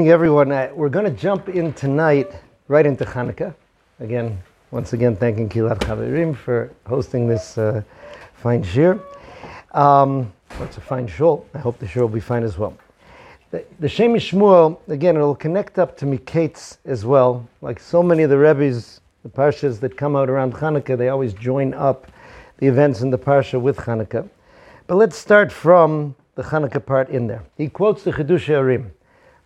evening, everyone. We're going to jump in tonight right into Hanukkah. Again, once again, thanking Kilat Chaverim for hosting this uh, fine shiur. Um, it's a fine shul. I hope the shiur will be fine as well. The, the Shem M'Shmuel, again, it'll connect up to Miketz as well. Like so many of the Rebbe's, the Parshas that come out around Hanukkah, they always join up the events in the Parsha with Hanukkah. But let's start from the Hanukkah part in there. He quotes the Chidushei HaRim.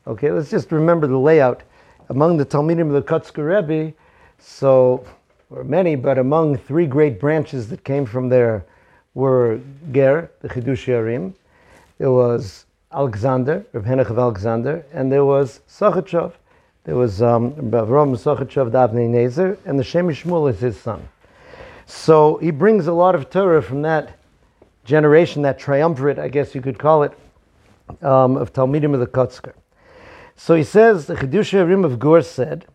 Okay, let's just remember the layout. Among the Talmidim of the Kotzker Rebbe, so, or many, but among three great branches that came from there were Ger, the Chidushei HaRim. There was Alexander, Reb Henoch of Alexander, and there was Sochatchov. There was um, Avram Sochatchov Davnei Nezer, and the Shem M'Shmuel is his son. So he brings a lot of Torah from that generation, that triumvirate, I guess you could call it, um, of Talmidim of the Kotzker. So he says, the Chidushei HaRim of Gur said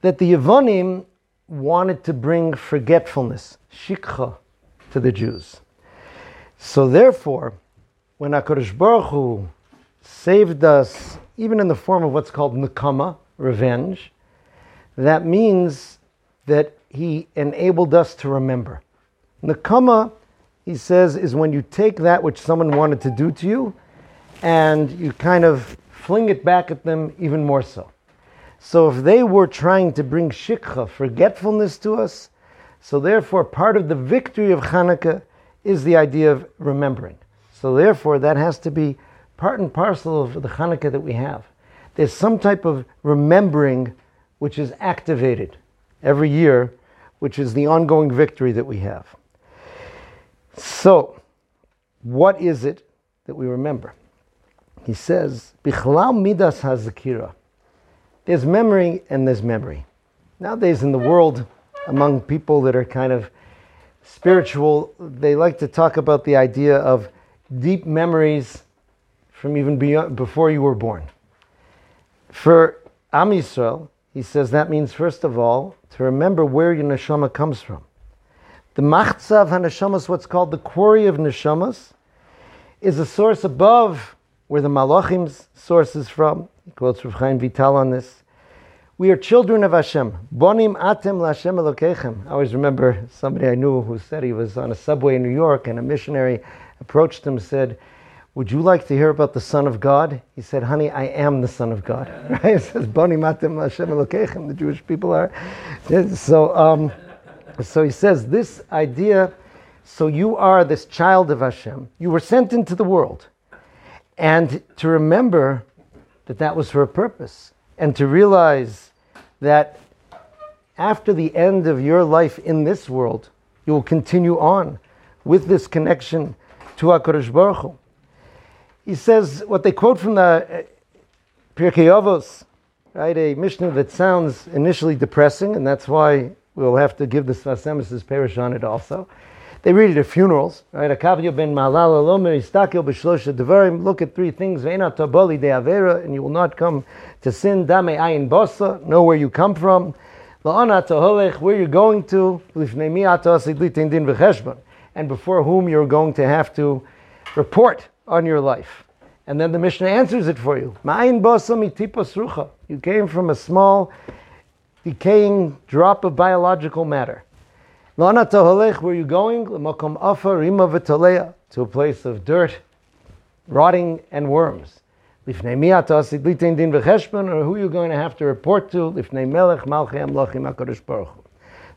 that the Yevonim wanted to bring forgetfulness, shikha, to the Jews. So therefore, when HaKadosh Baruch Hu saved us, even in the form of what's called nakama, revenge, that means that he enabled us to remember. Nakama, he says, is when you take that which someone wanted to do to you and you kind of fling it back at them even more so. So if they were trying to bring shikha, forgetfulness to us, so therefore part of the victory of Hanukkah is the idea of remembering. So therefore, that has to be part and parcel of the Hanukkah that we have. There's some type of remembering which is activated every year, which is the ongoing victory that we have. So, what is it that we remember? He says, Bichlal midas hazakira. There's memory and there's memory. Nowadays in the world, among people that are kind of spiritual, they like to talk about the idea of deep memories from even beyond, before you were born. For Am Yisrael, he says that means, first of all, to remember where your neshama comes from. The machtzev of haneshama is what's called the quarry of neshamas, is a source above where the malachim's source is from. He quotes Rav Chaim Vital on this. We are children of Hashem. Bonim atem lashem elokechem. I always remember somebody I knew who said he was on a subway in New York and a missionary approached him and said, would you like to hear about the Son of God? He said, honey, I am the Son of God. Right? It says, Boni matem Hashem Elokechem, the Jewish people are. So, um, so he says, this idea, so you are this child of Hashem. You were sent into the world. And to remember that that was for a purpose. And to realize that after the end of your life in this world, you will continue on with this connection to HaKadosh Baruch Hu. He says what they quote from the uh, Pirkei Avos, right? A Mishnah that sounds initially depressing, and that's why we'll have to give the Sfas Emes's parish on it also. They read it at funerals, right? Akavyo. Look at three things. De avera, and you will not come to sin. Dame ayin bosa. Know where you come from. Where you're going to. And before whom you're going to have to report on your life. And then the Mishnah answers it for you. You came from a small, decaying drop of biological matter. Where are you going? To a place of dirt, rotting, and worms. Din Or who are you going to have to report to? Melech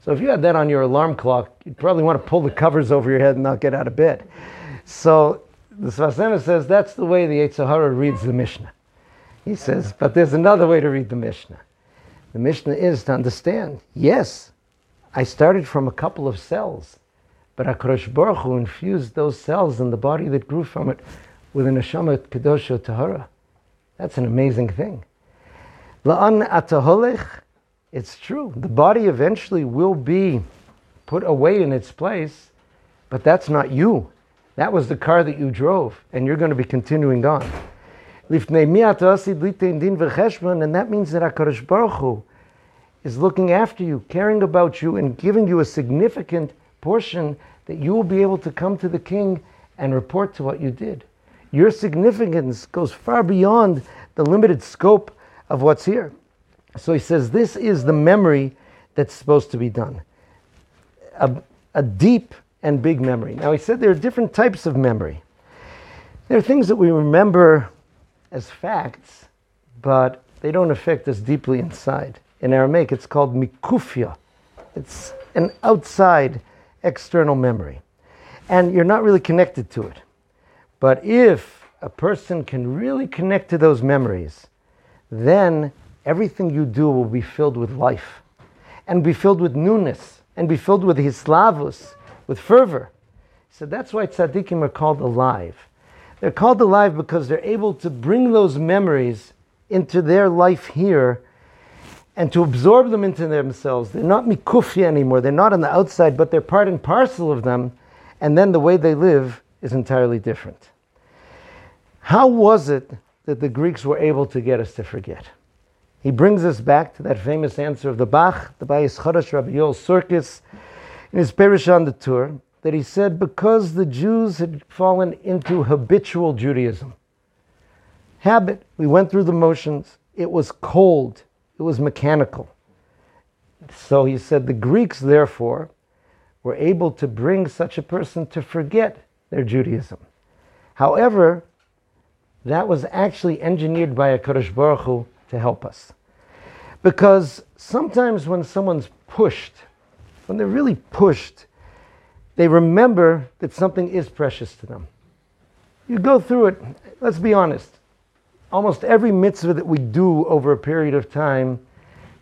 So if you had that on your alarm clock, you'd probably want to pull the covers over your head and not get out of bed. So the Sfas Emes says that's the way the Yetzer Hara reads the Mishnah. He says, but there's another way to read the Mishnah. The Mishnah is to understand, yes, I started from a couple of cells, but HaKadosh Baruch Hu infused those cells in the body that grew from it with an Neshama Kedosh Tahara. That's an amazing thing. La'an ataholech it's true. The body eventually will be put away in its place, but that's not you. That was the car that you drove, and you're going to be continuing on. And that means that HaKadosh Baruch Hu is looking after you, caring about you, and giving you a significant portion that you will be able to come to the king and report to what you did. Your significance goes far beyond the limited scope of what's here. So he says this is the memory that's supposed to be done. A, a deep and big memory. Now he said there are different types of memory. There are things that we remember as facts, but they don't affect us deeply inside. In Aramaic, it's called mikufia. It's an outside external memory. And you're not really connected to it. But if a person can really connect to those memories, then everything you do will be filled with life and be filled with newness and be filled with hislavus, with fervor. So that's why tzaddikim are called alive. They're called alive because they're able to bring those memories into their life here and to absorb them into themselves. They're not mikufya anymore. They're not on the outside, but they're part and parcel of them. And then the way they live is entirely different. How was it that the Greeks were able to get us to forget? He brings us back to that famous answer of the Bach, the Bayis Chadash Rabbi Yoel Sirkis, in his Perish on the Tur, that he said because the Jews had fallen into habitual Judaism. Habit, we went through the motions, it was cold, it was mechanical. So he said the Greeks, therefore, were able to bring such a person to forget their Judaism. However, that was actually engineered by a Kadosh Baruch Hu to help us. Because sometimes when someone's pushed, when they're really pushed, they remember that something is precious to them. You go through it, let's be honest. Almost every mitzvah that we do over a period of time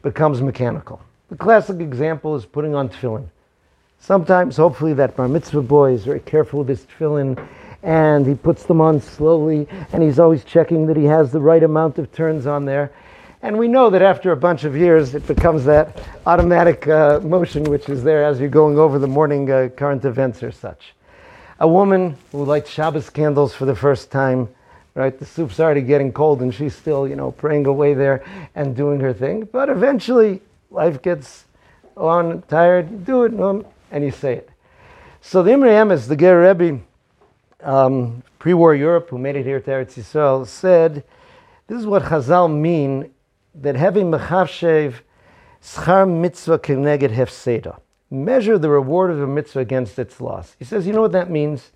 becomes mechanical. The classic example is putting on tefillin. Sometimes, hopefully, that bar mitzvah boy is very careful with his tefillin and he puts them on slowly, and he's always checking that he has the right amount of turns on there. And we know that after a bunch of years, it becomes that automatic uh, motion which is there as you're going over the morning uh, current events or such. A woman who lights Shabbos candles for the first time, right? The soup's already getting cold, and she's still, you know, praying away there and doing her thing. But eventually, life gets on, tired. You do it, and you say it. So the Imrei Emes, the Ger Rebbe, um, pre-war Europe, who made it here to Eretz Yisrael, said, this is what Chazal mean, that having mechavshev schar mitzvah keneged hefseda. Measure the reward of a mitzvah against its loss. He says, you know what that means?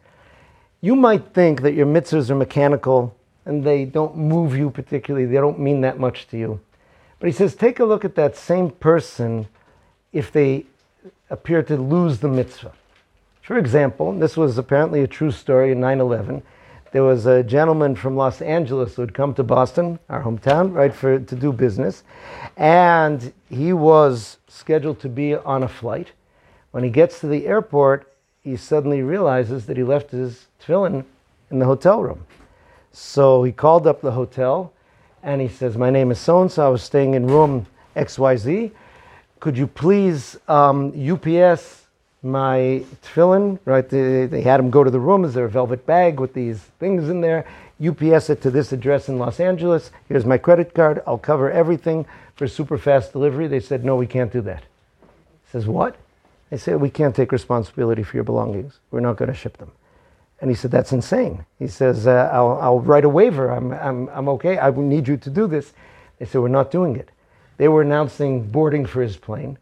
You might think that your mitzvahs are mechanical and they don't move you particularly, they don't mean that much to you. But he says, take a look at that same person if they appear to lose the mitzvah. For example, this was apparently a true story in 9 11. There was a gentleman from Los Angeles who had come to Boston, our hometown, right, for, to do business. And he was scheduled to be on a flight. When he gets to the airport, he suddenly realizes that he left his tefillin in the hotel room. So he called up the hotel and he says, My name is so and so. I was staying in room XYZ. Could you please um, UPS my tefillin, right? They, they, had him go to the room. Is there a velvet bag with these things in there? UPS it to this address in Los Angeles. Here's my credit card. I'll cover everything for super fast delivery. They said, no, we can't do that. He says, what? They said, we can't take responsibility for your belongings. We're not going to ship them. And he said, that's insane. He says, uh, I'll, I'll, write a waiver. I'm, I'm, I'm okay. I need you to do this. They said, we're not doing it. They were announcing boarding for his plane.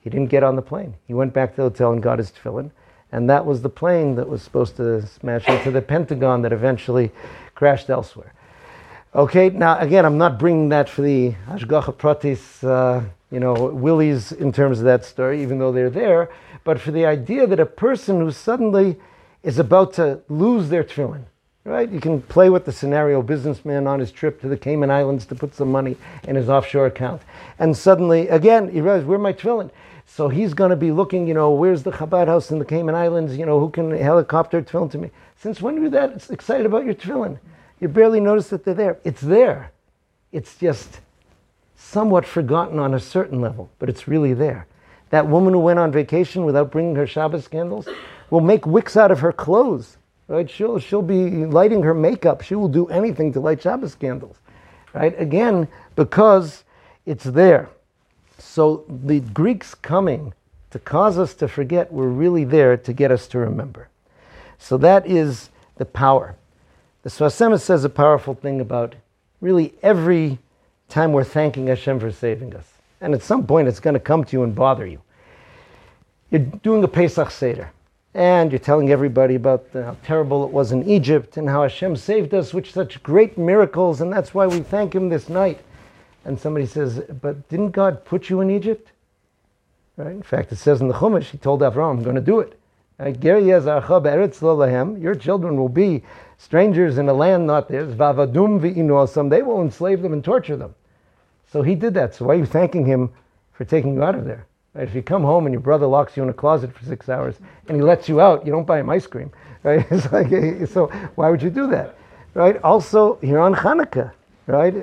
He didn't get on the plane. He went back to the hotel and got his tefillin. And that was the plane that was supposed to smash into the Pentagon that eventually crashed elsewhere. Okay, now again, I'm not bringing that for the Hashgacha Pratis, uh, you know, willies in terms of that story, even though they're there, but for the idea that a person who suddenly is about to lose their tefillin, right? You can play with the scenario businessman on his trip to the Cayman Islands to put some money in his offshore account. And suddenly, again, he realizes, where my tefillin? So he's going to be looking, you know, where's the Chabad house in the Cayman Islands? You know, who can helicopter tefillin to me? Since when are you that excited about your tefillin? You barely notice that they're there. It's there. It's just somewhat forgotten on a certain level, but it's really there. That woman who went on vacation without bringing her Shabbos candles will make wicks out of her clothes. Right? She'll, she'll be lighting her makeup. She will do anything to light Shabbos candles. Right? Again, because it's there. So the Greeks coming to cause us to forget were really there to get us to remember. So that is the power. The Sfas Emes says a powerful thing about really every time we're thanking Hashem for saving us. And at some point, it's going to come to you and bother you. You're doing a Pesach Seder, and you're telling everybody about the, how terrible it was in Egypt and how Hashem saved us with such great miracles, and that's why we thank Him this night. And somebody says, But didn't God put you in Egypt? Right? In fact, it says in the Chumash, He told Avram, I'm going to do it. Uh, your children will be strangers in a land not theirs. They will enslave them and torture them. So he did that. So why are you thanking him for taking you out of there? Right? If you come home and your brother locks you in a closet for six hours and he lets you out, you don't buy him ice cream. Right? It's like, so why would you do that? Right? Also, here on Hanukkah, right?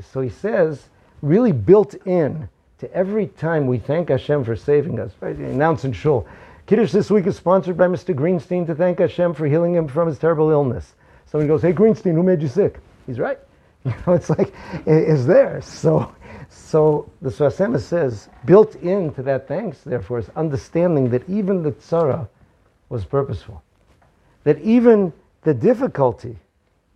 So he says, really built in to every time we thank Hashem for saving us. Right? Announce Shul. Kiddush this week is sponsored by Mr. Greenstein to thank Hashem for healing him from his terrible illness. Somebody goes, Hey, Greenstein, who made you sick? He's right. You know, it's like, it's there. So, so the Sfas Emes says, built into that thanks, therefore, is understanding that even the tzara was purposeful. That even the difficulty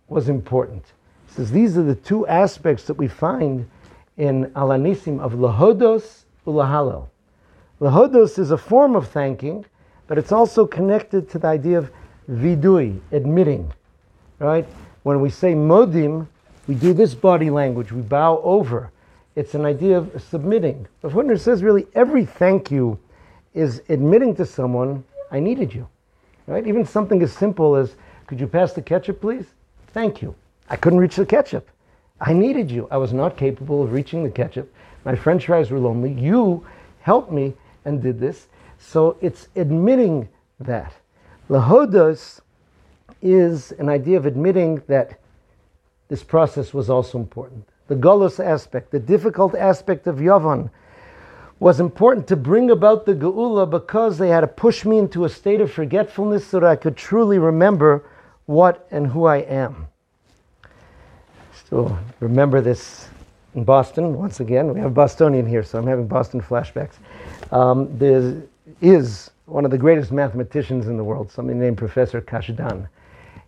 was important. He says these are the two aspects that we find in Alanisim of Lahodos Ulahalel. Lahodos is a form of thanking, but it's also connected to the idea of vidui, admitting. Right? When we say modim, we do this body language, we bow over. It's an idea of submitting. But Hutner says really every thank you is admitting to someone, I needed you. Right? Even something as simple as, could you pass the ketchup, please? Thank you. I couldn't reach the ketchup. I needed you. I was not capable of reaching the ketchup. My french fries were lonely. You helped me and did this. So it's admitting that. Lahodos is an idea of admitting that this process was also important. The Golos aspect, the difficult aspect of Yavan, was important to bring about the Geula because they had to push me into a state of forgetfulness so that I could truly remember what and who I am. Still remember this in Boston, once again, we have Bostonian here, so I'm having Boston flashbacks. Um, there is one of the greatest mathematicians in the world, somebody named Professor Kazhdan.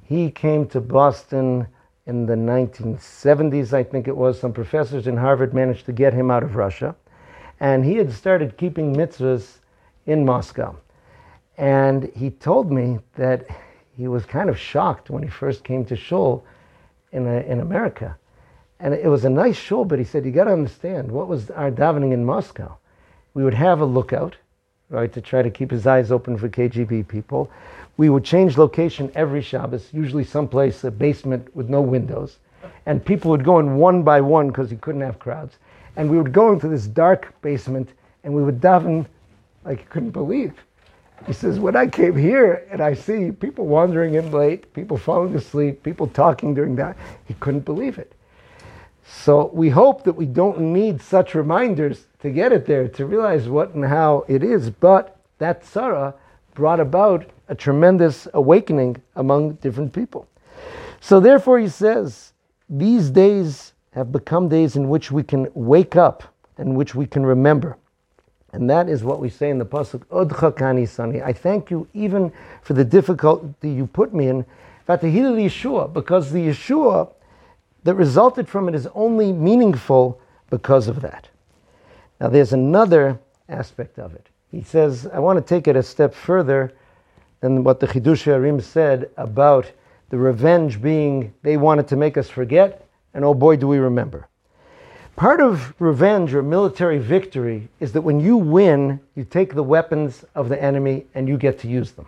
He came to Boston in the 1970s, I think it was. Some professors in Harvard managed to get him out of Russia. And he had started keeping mitzvahs in Moscow. And he told me that he was kind of shocked when he first came to Shul in, a, in America and it was a nice shul, but he said, you got to understand, what was our davening in Moscow? We would have a lookout, right, to try to keep his eyes open for KGB people. We would change location every Shabbos, usually someplace, a basement with no windows. And people would go in one by one because he couldn't have crowds. And we would go into this dark basement and we would daven like you couldn't believe. He says, when I came here and I see people wandering in late, people falling asleep, people talking during that, he couldn't believe it. So we hope that we don't need such reminders to get it there, to realize what and how it is. But that tzara brought about a tremendous awakening among different people. So therefore, he says, these days have become days in which we can wake up and which we can remember. And that is what we say in the pasuk, Odcha kani sani. I thank you even for the difficulty you put me in. Fatahil Yeshua, because the Yeshua that resulted from it is only meaningful because of that. Now, there's another aspect of it. He says, I want to take it a step further than what the Chidushei HaRim said about the revenge being they wanted to make us forget, and oh boy, do we remember. Part of revenge or military victory is that when you win, you take the weapons of the enemy and you get to use them.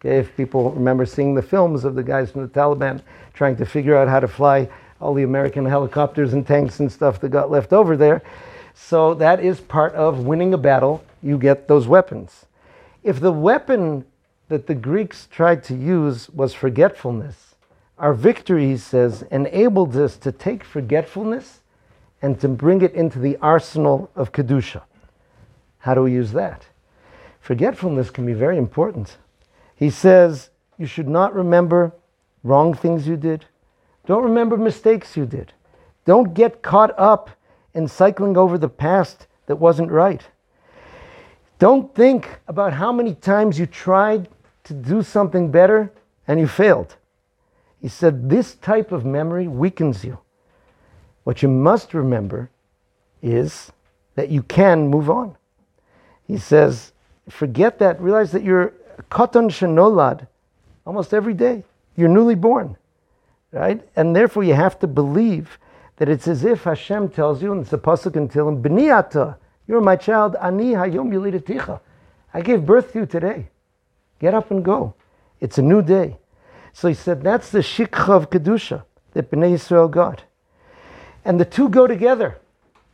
Okay, if people remember seeing the films of the guys from the Taliban trying to figure out how to fly all the American helicopters and tanks and stuff that got left over there. So that is part of winning a battle. You get those weapons. If the weapon that the Greeks tried to use was forgetfulness, our victory, he says, enabled us to take forgetfulness and to bring it into the arsenal of Kedusha. How do we use that? Forgetfulness can be very important. He says, You should not remember wrong things you did. Don't remember mistakes you did. Don't get caught up in cycling over the past that wasn't right. Don't think about how many times you tried to do something better and you failed. He said, This type of memory weakens you. What you must remember is that you can move on. He says, forget that, realize that you're katan shenolad almost every day. You're newly born, right? And therefore you have to believe that it's as if Hashem tells you, and it's a pasuk in Tehillim, B'niyata, you're my child, ani hayom yulidaticha. I gave birth to you today. Get up and go. It's a new day. So he said, that's the shikha of Kedusha that Bnei Yisrael got. And the two go together.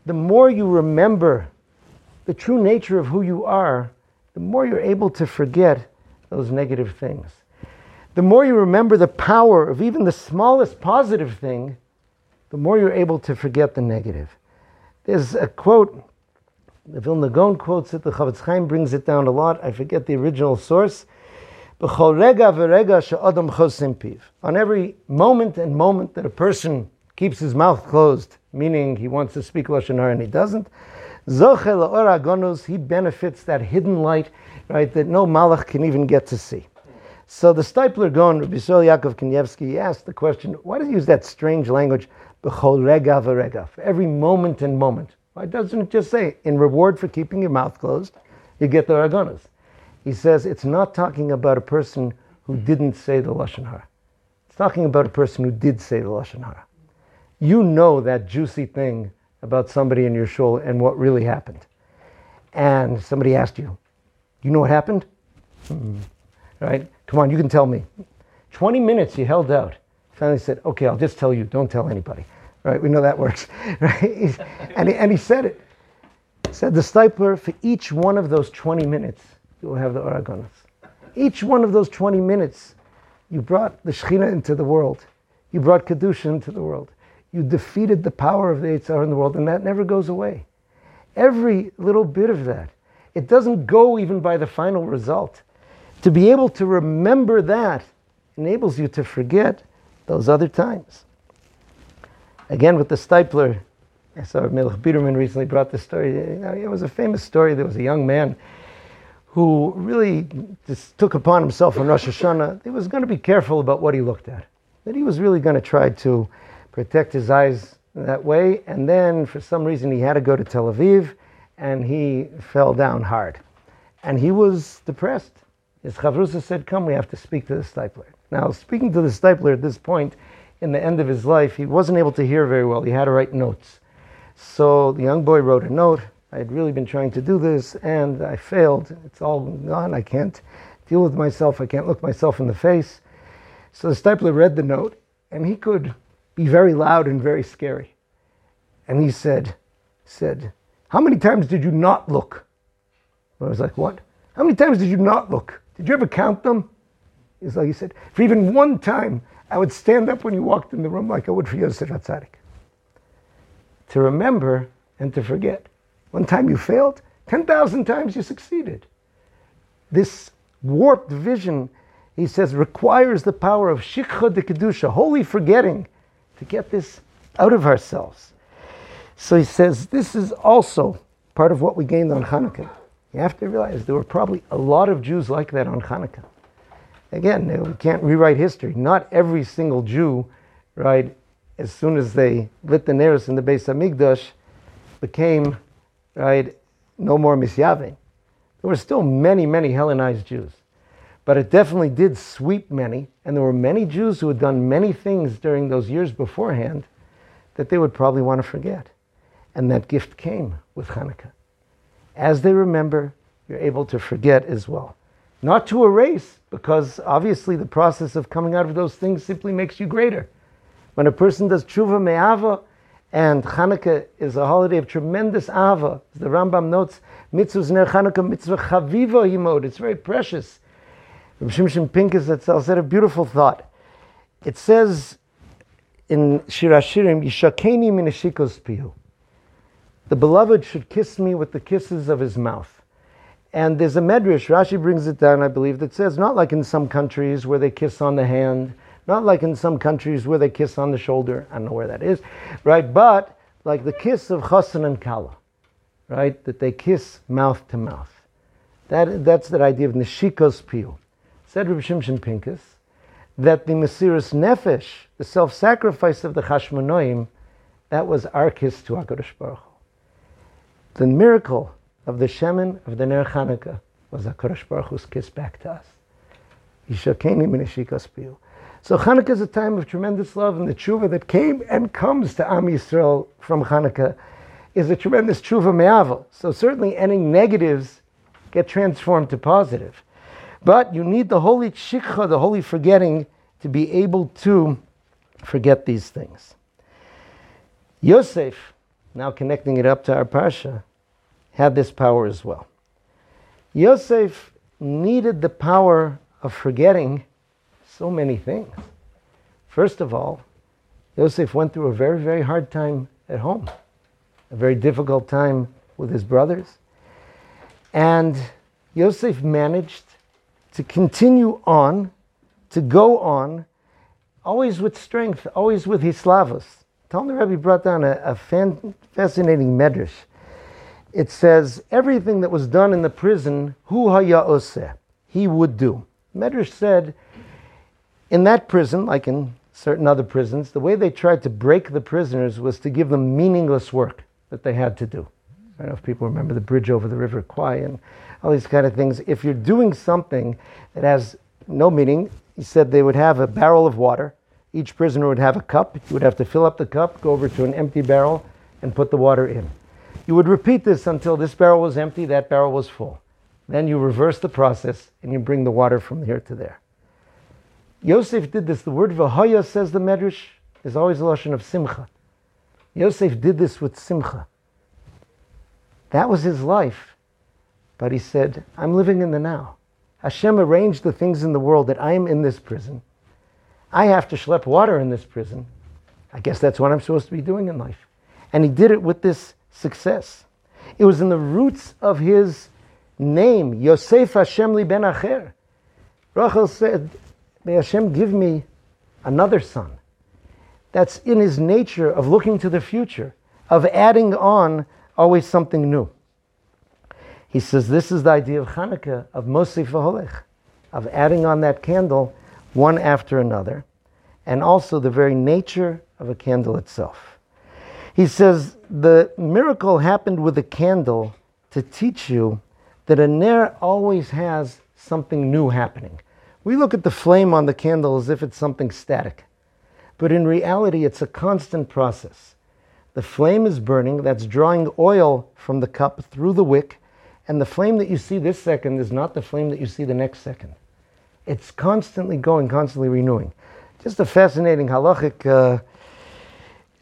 The more you remember the true nature of who you are, the more you're able to forget those negative things. The more you remember the power of even the smallest positive thing, the more you're able to forget the negative. There's a quote, the Vilna Gaon quotes it, the Chofetz Chaim brings it down a lot. I forget the original source. On every moment and moment that a person keeps his mouth closed, meaning he wants to speak Lashon Hara and he doesn't, he benefits that hidden light, right, that no malach can even get to see. So the Steipler Gaon, Rabbi Yisrael Yaakov Kanievsky, asked the question, why does he use that strange language, for every moment and moment? Why doesn't it just say, in reward for keeping your mouth closed, you get the aragonas? he says it's not talking about a person who didn't say the Lashon Hara. It's talking about a person who did say the Lashon Hara. You know that juicy thing about somebody in your shul and what really happened. And somebody asked you, you know what happened? Mm-hmm. Right? Come on, you can tell me. 20 minutes you held out. Finally said, okay, I'll just tell you, don't tell anybody. Right? We know that works. Right? and, he, and he said it. Said the Steipler, for each one of those 20 minutes, you will have the Aragonas. Each one of those 20 minutes, you brought the Shekhinah into the world. You brought Kedusha into the world. You defeated the power of the Yetzer in the world, and that never goes away. Every little bit of that. It doesn't go even by the final result. To be able to remember that enables you to forget those other times. Again, with the Steipler, I saw Melech Biderman recently brought this story. It was a famous story. There was a young man who really just took upon himself on Rosh Hashanah, he was going to be careful about what he looked at. That he was really going to try to protect his eyes that way. And then, for some reason, he had to go to Tel Aviv, and he fell down hard. And he was depressed. His chavrusa said, "Come, we have to speak to the Steipler." Now, speaking to the Steipler at this point, in the end of his life, he wasn't able to hear very well. He had to write notes. So the young boy wrote a note I had really been trying to do this and I failed. It's all gone. I can't deal with myself. I can't look myself in the face. So the Steipler read the note and he could be very loud and very scary. And he said, said, how many times did you not look? I was like, what? How many times did you not look? Did you ever count them? He's like, he said, for even one time, I would stand up when you walked in the room like I would for Yosef Hatzadik. To remember and to forget. One time you failed, 10,000 times you succeeded. This warped vision, he says, requires the power of shikha de kedusha, holy forgetting, to get this out of ourselves. So he says, this is also part of what we gained on Hanukkah. You have to realize there were probably a lot of Jews like that on Hanukkah. Again, we can't rewrite history. Not every single Jew, right, as soon as they lit the Neros in the Beis Hamikdash, became right? No more Misyavin. There were still many, many Hellenized Jews. But it definitely did sweep many, and there were many Jews who had done many things during those years beforehand that they would probably want to forget. And that gift came with Hanukkah. As they remember, you're able to forget as well. Not to erase, because obviously the process of coming out of those things simply makes you greater. When a person does tshuva me'ava, and Hanukkah is a holiday of tremendous ava. The Rambam notes, mitzvahs ner Hanukkah mitzvah chaviva yimod. It's very precious. Rabbi Shimshon Pincus itself said a beautiful thought. It says in Shir Hashirim, Yishakeni minashikos pihu. The beloved should kiss me with the kisses of his mouth. And there's a medrash, Rashi brings it down, I believe, that says not like in some countries where they kiss on the hand, not like in some countries where they kiss on the shoulder. I don't know where that is, right? But like the kiss of Chassan and Kala, right? That they kiss mouth to mouth. That, that's that idea of Nishikos Piu. Said Rabbi Shimshon Pincus that the Mesiris Nefesh, the self sacrifice of the Chashmonoim, That was our kiss to HaKadosh Baruch. The miracle of the Shemen of the Ner Chanukah was HaKadosh Baruch Hu's kiss back to us. So Chanukah is a time of tremendous love, and the tshuva that came and comes to Am Yisrael from Chanukah is a tremendous tshuva me'ava. So certainly any negatives get transformed to positive. But you need the holy shikha, the holy forgetting, to be able to forget these things. Yosef, now connecting it up to our parsha, had this power as well. Yosef needed the power of forgetting so many things. First of all, Yosef went through a very, very hard time at home, a very difficult time with his brothers. And Yosef managed to continue on, to go on, always with strength, always with his hislavos. Talmud Rebbe brought down a, a fan, fascinating medrash. It says everything that was done in the prison, hu haya oseh, he would do. Medrash said, in that prison, like in certain other prisons, the way they tried to break the prisoners was to give them meaningless work that they had to do. I don't know if people remember the bridge over the River Kwai and all these kind of things. If you're doing something that has no meaning, he said they would have a barrel of water. Each prisoner would have a cup. You would have to fill up the cup, go over to an empty barrel, and put the water in. You would repeat this until this barrel was empty, that barrel was full. Then you reverse the process and you bring the water from here to there. Yosef did this. The word v'haya, says the Medrash, is always a lotion of simcha. Yosef did this with simcha. That was his life. But he said, I'm living in the now. Hashem arranged the things in the world that I am in this prison. I have to schlep water in this prison. I guess that's what I'm supposed to be doing in life. And he did it with this success. It was in the roots of his name, Yosef Hashem li ben acher. Rachel said, May Hashem give me another son. That's in his nature of looking to the future, of adding on always something new. He says this is the idea of Hanukkah, of Mosif V'holech, of adding on that candle one after another, and also the very nature of a candle itself. He says the miracle happened with a candle to teach you that a ner always has something new happening. We look at the flame on the candle as if it's something static, but in reality, it's a constant process. The flame is burning, that's drawing oil from the cup through the wick, and the flame that you see this second is not the flame that you see the next second. It's constantly going, constantly renewing. Just a fascinating halachic uh,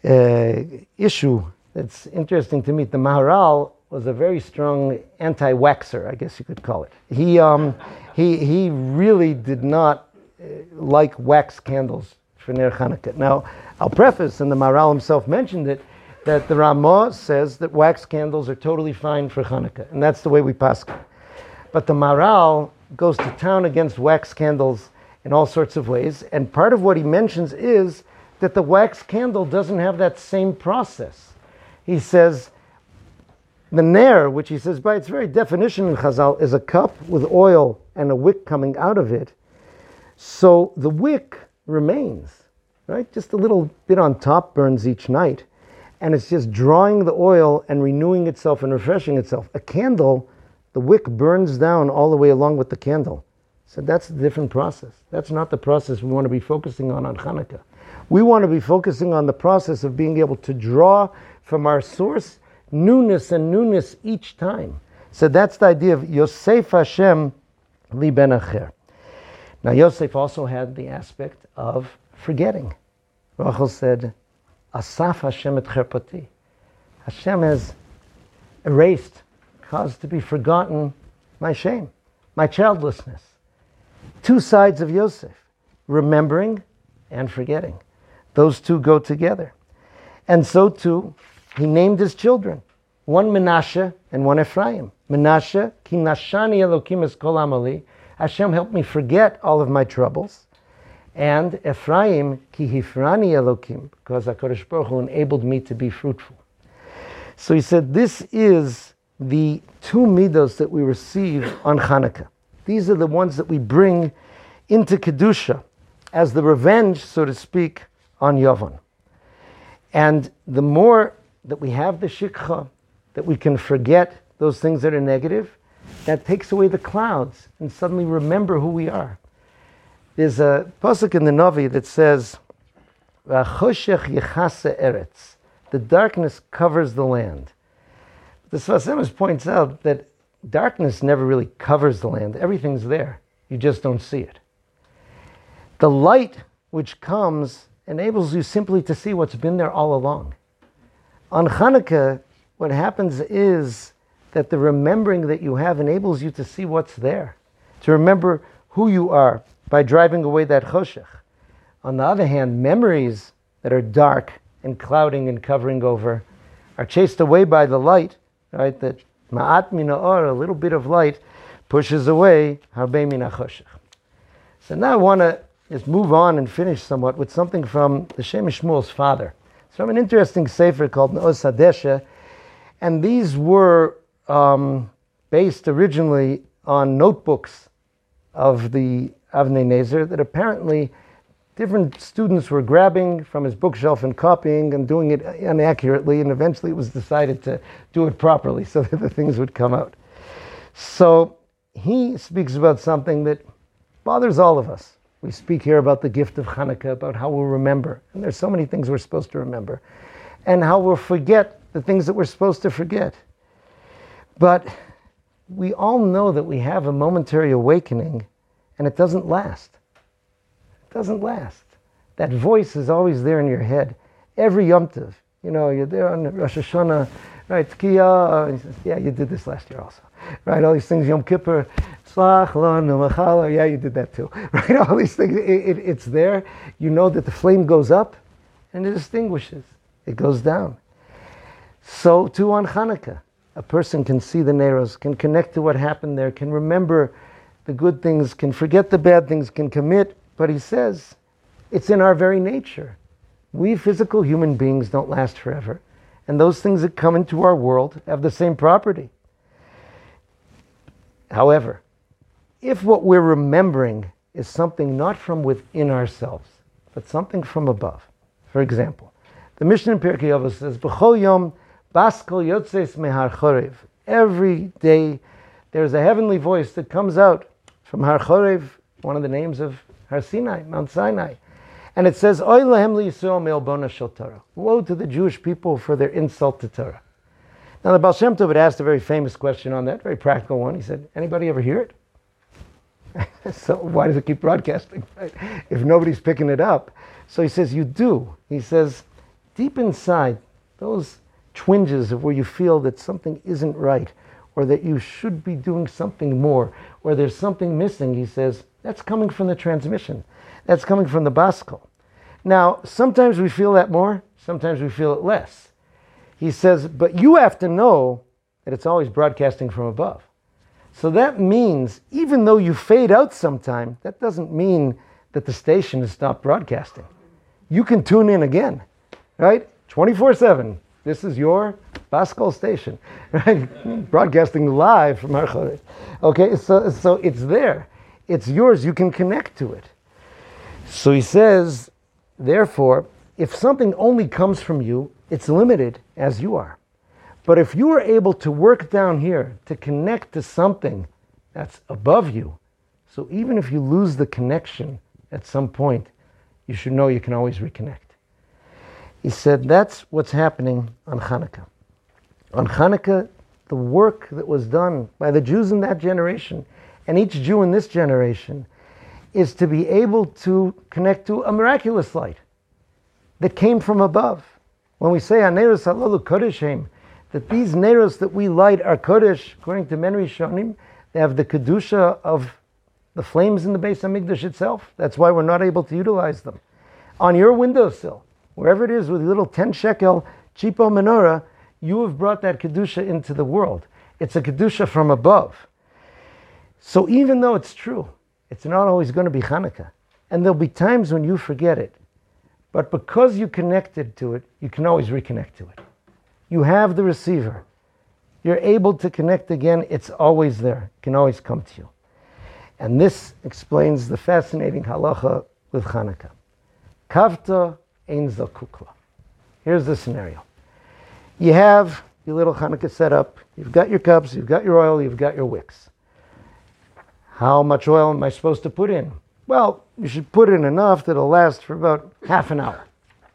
uh, issue that's interesting to me. The Maharal was a very strong anti-waxer, I guess you could call it. He, um, he, he really did not uh, like wax candles for Ner Hanukkah. Now, I'll preface, and the Maharal himself mentioned it, that the Ramah says that wax candles are totally fine for Hanukkah, and that's the way we pass. But the Maharal goes to town against wax candles in all sorts of ways, and part of what he mentions is that the wax candle doesn't have that same process. He says the ner, which he says by its very definition in Chazal, is a cup with oil and a wick coming out of it. So the wick remains, right? Just a little bit on top burns each night and it's just drawing the oil and renewing itself and refreshing itself. A candle, the wick burns down all the way along with the candle. So that's a different process. That's not the process we want to be focusing on on Hanukkah. We want to be focusing on the process of being able to draw from our source newness and newness each time. So that's the idea of Yosef Hashem li ben acher. Now Yosef also had the aspect of forgetting. Rachel said, Asaf Hashem et cherpati. Hashem has erased, caused to be forgotten my shame, my childlessness. Two sides of Yosef, remembering and forgetting. Those two go together. And so too, he named his children, one Menashe and one Ephraim. Menashe, ki nashani Elokim es. Hashem helped me forget all of my troubles and Ephraim ki hifrani Elokim, because Hakadosh Baruch Hu enabled me to be fruitful. So he said, this is the two midos that we receive on Hanukkah. These are the ones that we bring into kedusha as the revenge, so to speak, on Yavon. And the more that we have the shikha, that we can forget those things that are negative, that takes away the clouds and suddenly remember who we are. There's a pasuk in the Navi that says, eretz. The darkness covers the land. The Sfas Emes points out that darkness never really covers the land. Everything's there. You just don't see it. The light which comes enables you simply to see what's been there all along. On Hanukkah, what happens is that the remembering that you have enables you to see what's there, to remember who you are by driving away that choshech. On the other hand, memories that are dark and clouding and covering over are chased away by the light, right? That ma'at mina or, a little bit of light, pushes away harbe mina choshech. So now I want to just move on and finish somewhat with something from the Shem M'Shmuel's father. It's from an interesting sefer called Noos Hadesha, and these were um, based originally on notebooks of the Avnei Nezer that apparently different students were grabbing from his bookshelf and copying and doing it inaccurately, and eventually it was decided to do it properly so that the things would come out. So he speaks about something that bothers all of us. We speak here about the gift of Hanukkah, about how we'll remember. And there's so many things we're supposed to remember. And how we'll forget the things that we're supposed to forget. But we all know that we have a momentary awakening and it doesn't last. Doesn't last. That voice is always there in your head. Every Yom Tov, you know, you're there on Rosh Hashanah, right? Tkiya, uh, yeah, you did this last year also, right? All these things, Yom Kippur, Slach, Lon, yeah, you did that too, right? All these things, it, it, it's there. You know that the flame goes up and it extinguishes, it goes down. So too on Hanukkah, a person can see the Neros, can connect to what happened there, can remember the good things, can forget the bad things, can commit. But he says it's in our very nature. We physical human beings don't last forever. And those things that come into our world have the same property. However, if what we're remembering is something not from within ourselves, but something from above, for example, the Mishnah in Pirkei Avos says, "B'chol yom baskol yotzes mehar chorev." Every day, there's a heavenly voice that comes out from Har Chorev, one of the names of Har Sinai, Mount Sinai. And it says. Woe to the Jewish people for their insult to Torah. Now the Baal Shem Tov had asked a very famous question on that, very practical one. He said, anybody ever hear it? so why does it keep broadcasting right? if nobody's picking it up? So he says, you do. He says, deep inside, those twinges of where you feel that something isn't right, or that you should be doing something more, or there's something missing, he says, that's coming from the transmission. That's coming from the Baskol. Now, sometimes we feel that more, sometimes we feel it less. He says, but you have to know that it's always broadcasting from above. So that means, even though you fade out sometime, that doesn't mean that the station has stopped broadcasting. You can tune in again, right? 24 7. This is your Baskol station, right? Broadcasting live from Har Chorev. Okay, so, so it's there. It's yours. You can connect to it. So he says, therefore, if something only comes from you, it's limited as you are. But if you are able to work down here to connect to something that's above you, so even if you lose the connection at some point, you should know you can always reconnect. He said that's what's happening on Hanukkah. On Hanukkah, the work that was done by the Jews in that generation and each Jew in this generation is to be able to connect to a miraculous light that came from above. When we say Aneros Halalu Kodeshim, that these Neros that we light are Kodesh, according to many Rishonim, they have the Kedusha of the flames in the Beis Hamikdash itself. That's why we're not able to utilize them. On your windowsill, wherever it is with a little 10 shekel cheapo menorah, you have brought that Kedusha into the world. It's a Kedusha from above. So even though it's true, it's not always going to be Hanukkah. And there'll be times when you forget it. But because you connected to it, you can always reconnect to it. You have the receiver. You're able to connect again. It's always there. It can always come to you. And this explains the fascinating halacha with Hanukkah. Kavta ein zakukla. Here's the scenario. You have your little Hanukkah set up. You've got your cups, you've got your oil, you've got your wicks. How much oil am I supposed to put in? Well, you should put in enough that'll last for about half an hour.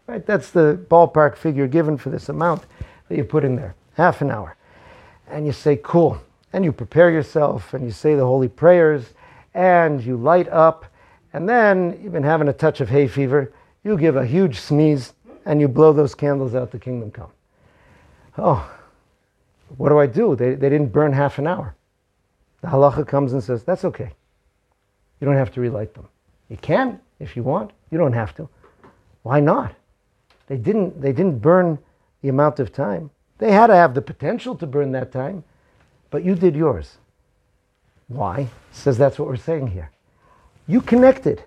Right? That's the ballpark figure given for this amount that you put in there. Half an hour. And you say, cool. And you prepare yourself and you say the holy prayers and you light up. And then you've been having a touch of hay fever. You give a huge sneeze and you blow those candles out the kingdom come. Oh, what do I do? They, they didn't burn half an hour. The halacha comes and says, that's okay. You don't have to relight them. You can if you want. You don't have to. Why not? They didn't, they didn't burn the amount of time. They had to have the potential to burn that time, but you did yours. Why? Says that's what we're saying here. You connected.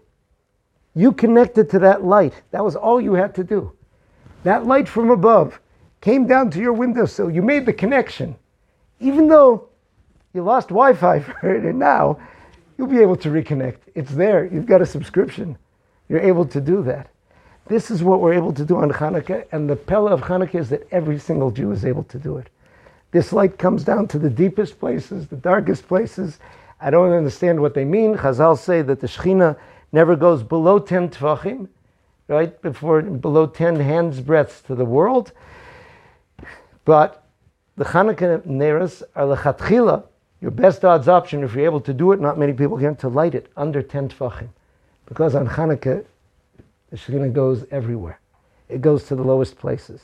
You connected to that light. That was all you had to do. That light from above came down to your windowsill. You made the connection. Even though you lost Wi Fi for it, and now you'll be able to reconnect. It's there. You've got a subscription. You're able to do that. This is what we're able to do on Hanukkah, and the Pella of Hanukkah is that every single Jew is able to do it. This light comes down to the deepest places, the darkest places. I don't understand what they mean. Chazal say that the Shekhinah never goes below 10 tvachim, right, before below 10 hands breadths to the world. But the Hanukkah Neras are lechatchila, your best odds option if you're able to do it, not many people can, to light it under 10 tvachim. Because on Hanukkah, the Shekhinah goes everywhere. It goes to the lowest places.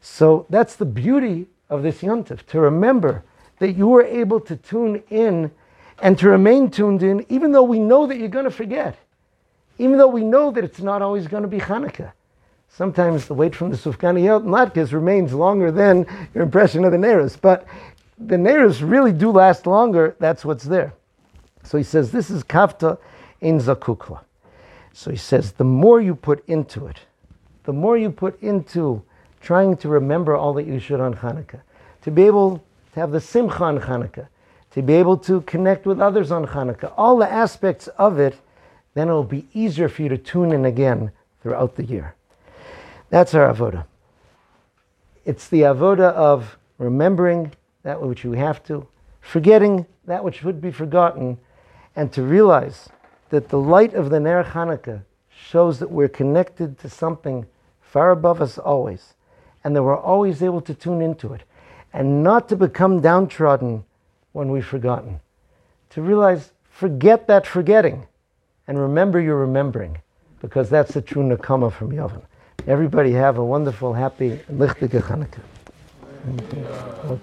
So that's the beauty of this yontif, to remember that you were able to tune in and to remain tuned in, even though we know that you're going to forget, even though we know that it's not always going to be Hanukkah. Sometimes the weight from the Sufganiyot and Latkes remains longer than your impression of the Neras, but the Neras really do last longer. That's what's there. So he says, this is Kafta in Zakukla. So he says, the more you put into it, the more you put into trying to remember all that you should on Hanukkah, to be able to have the simcha on Hanukkah, to be able to connect with others on Hanukkah, all the aspects of it, then it will be easier for you to tune in again throughout the year. That's our avoda. It's the avoda of remembering that which you have to, forgetting that which would be forgotten, and to realize that the light of the Ner Hanukkah shows that we're connected to something far above us always, and that we're always able to tune into it, and not to become downtrodden when we've forgotten. To realize, forget that forgetting, and remember you're remembering, because that's the true nakama from Yavan. Everybody have a wonderful, happy, lichtige Hanukkah. Вот.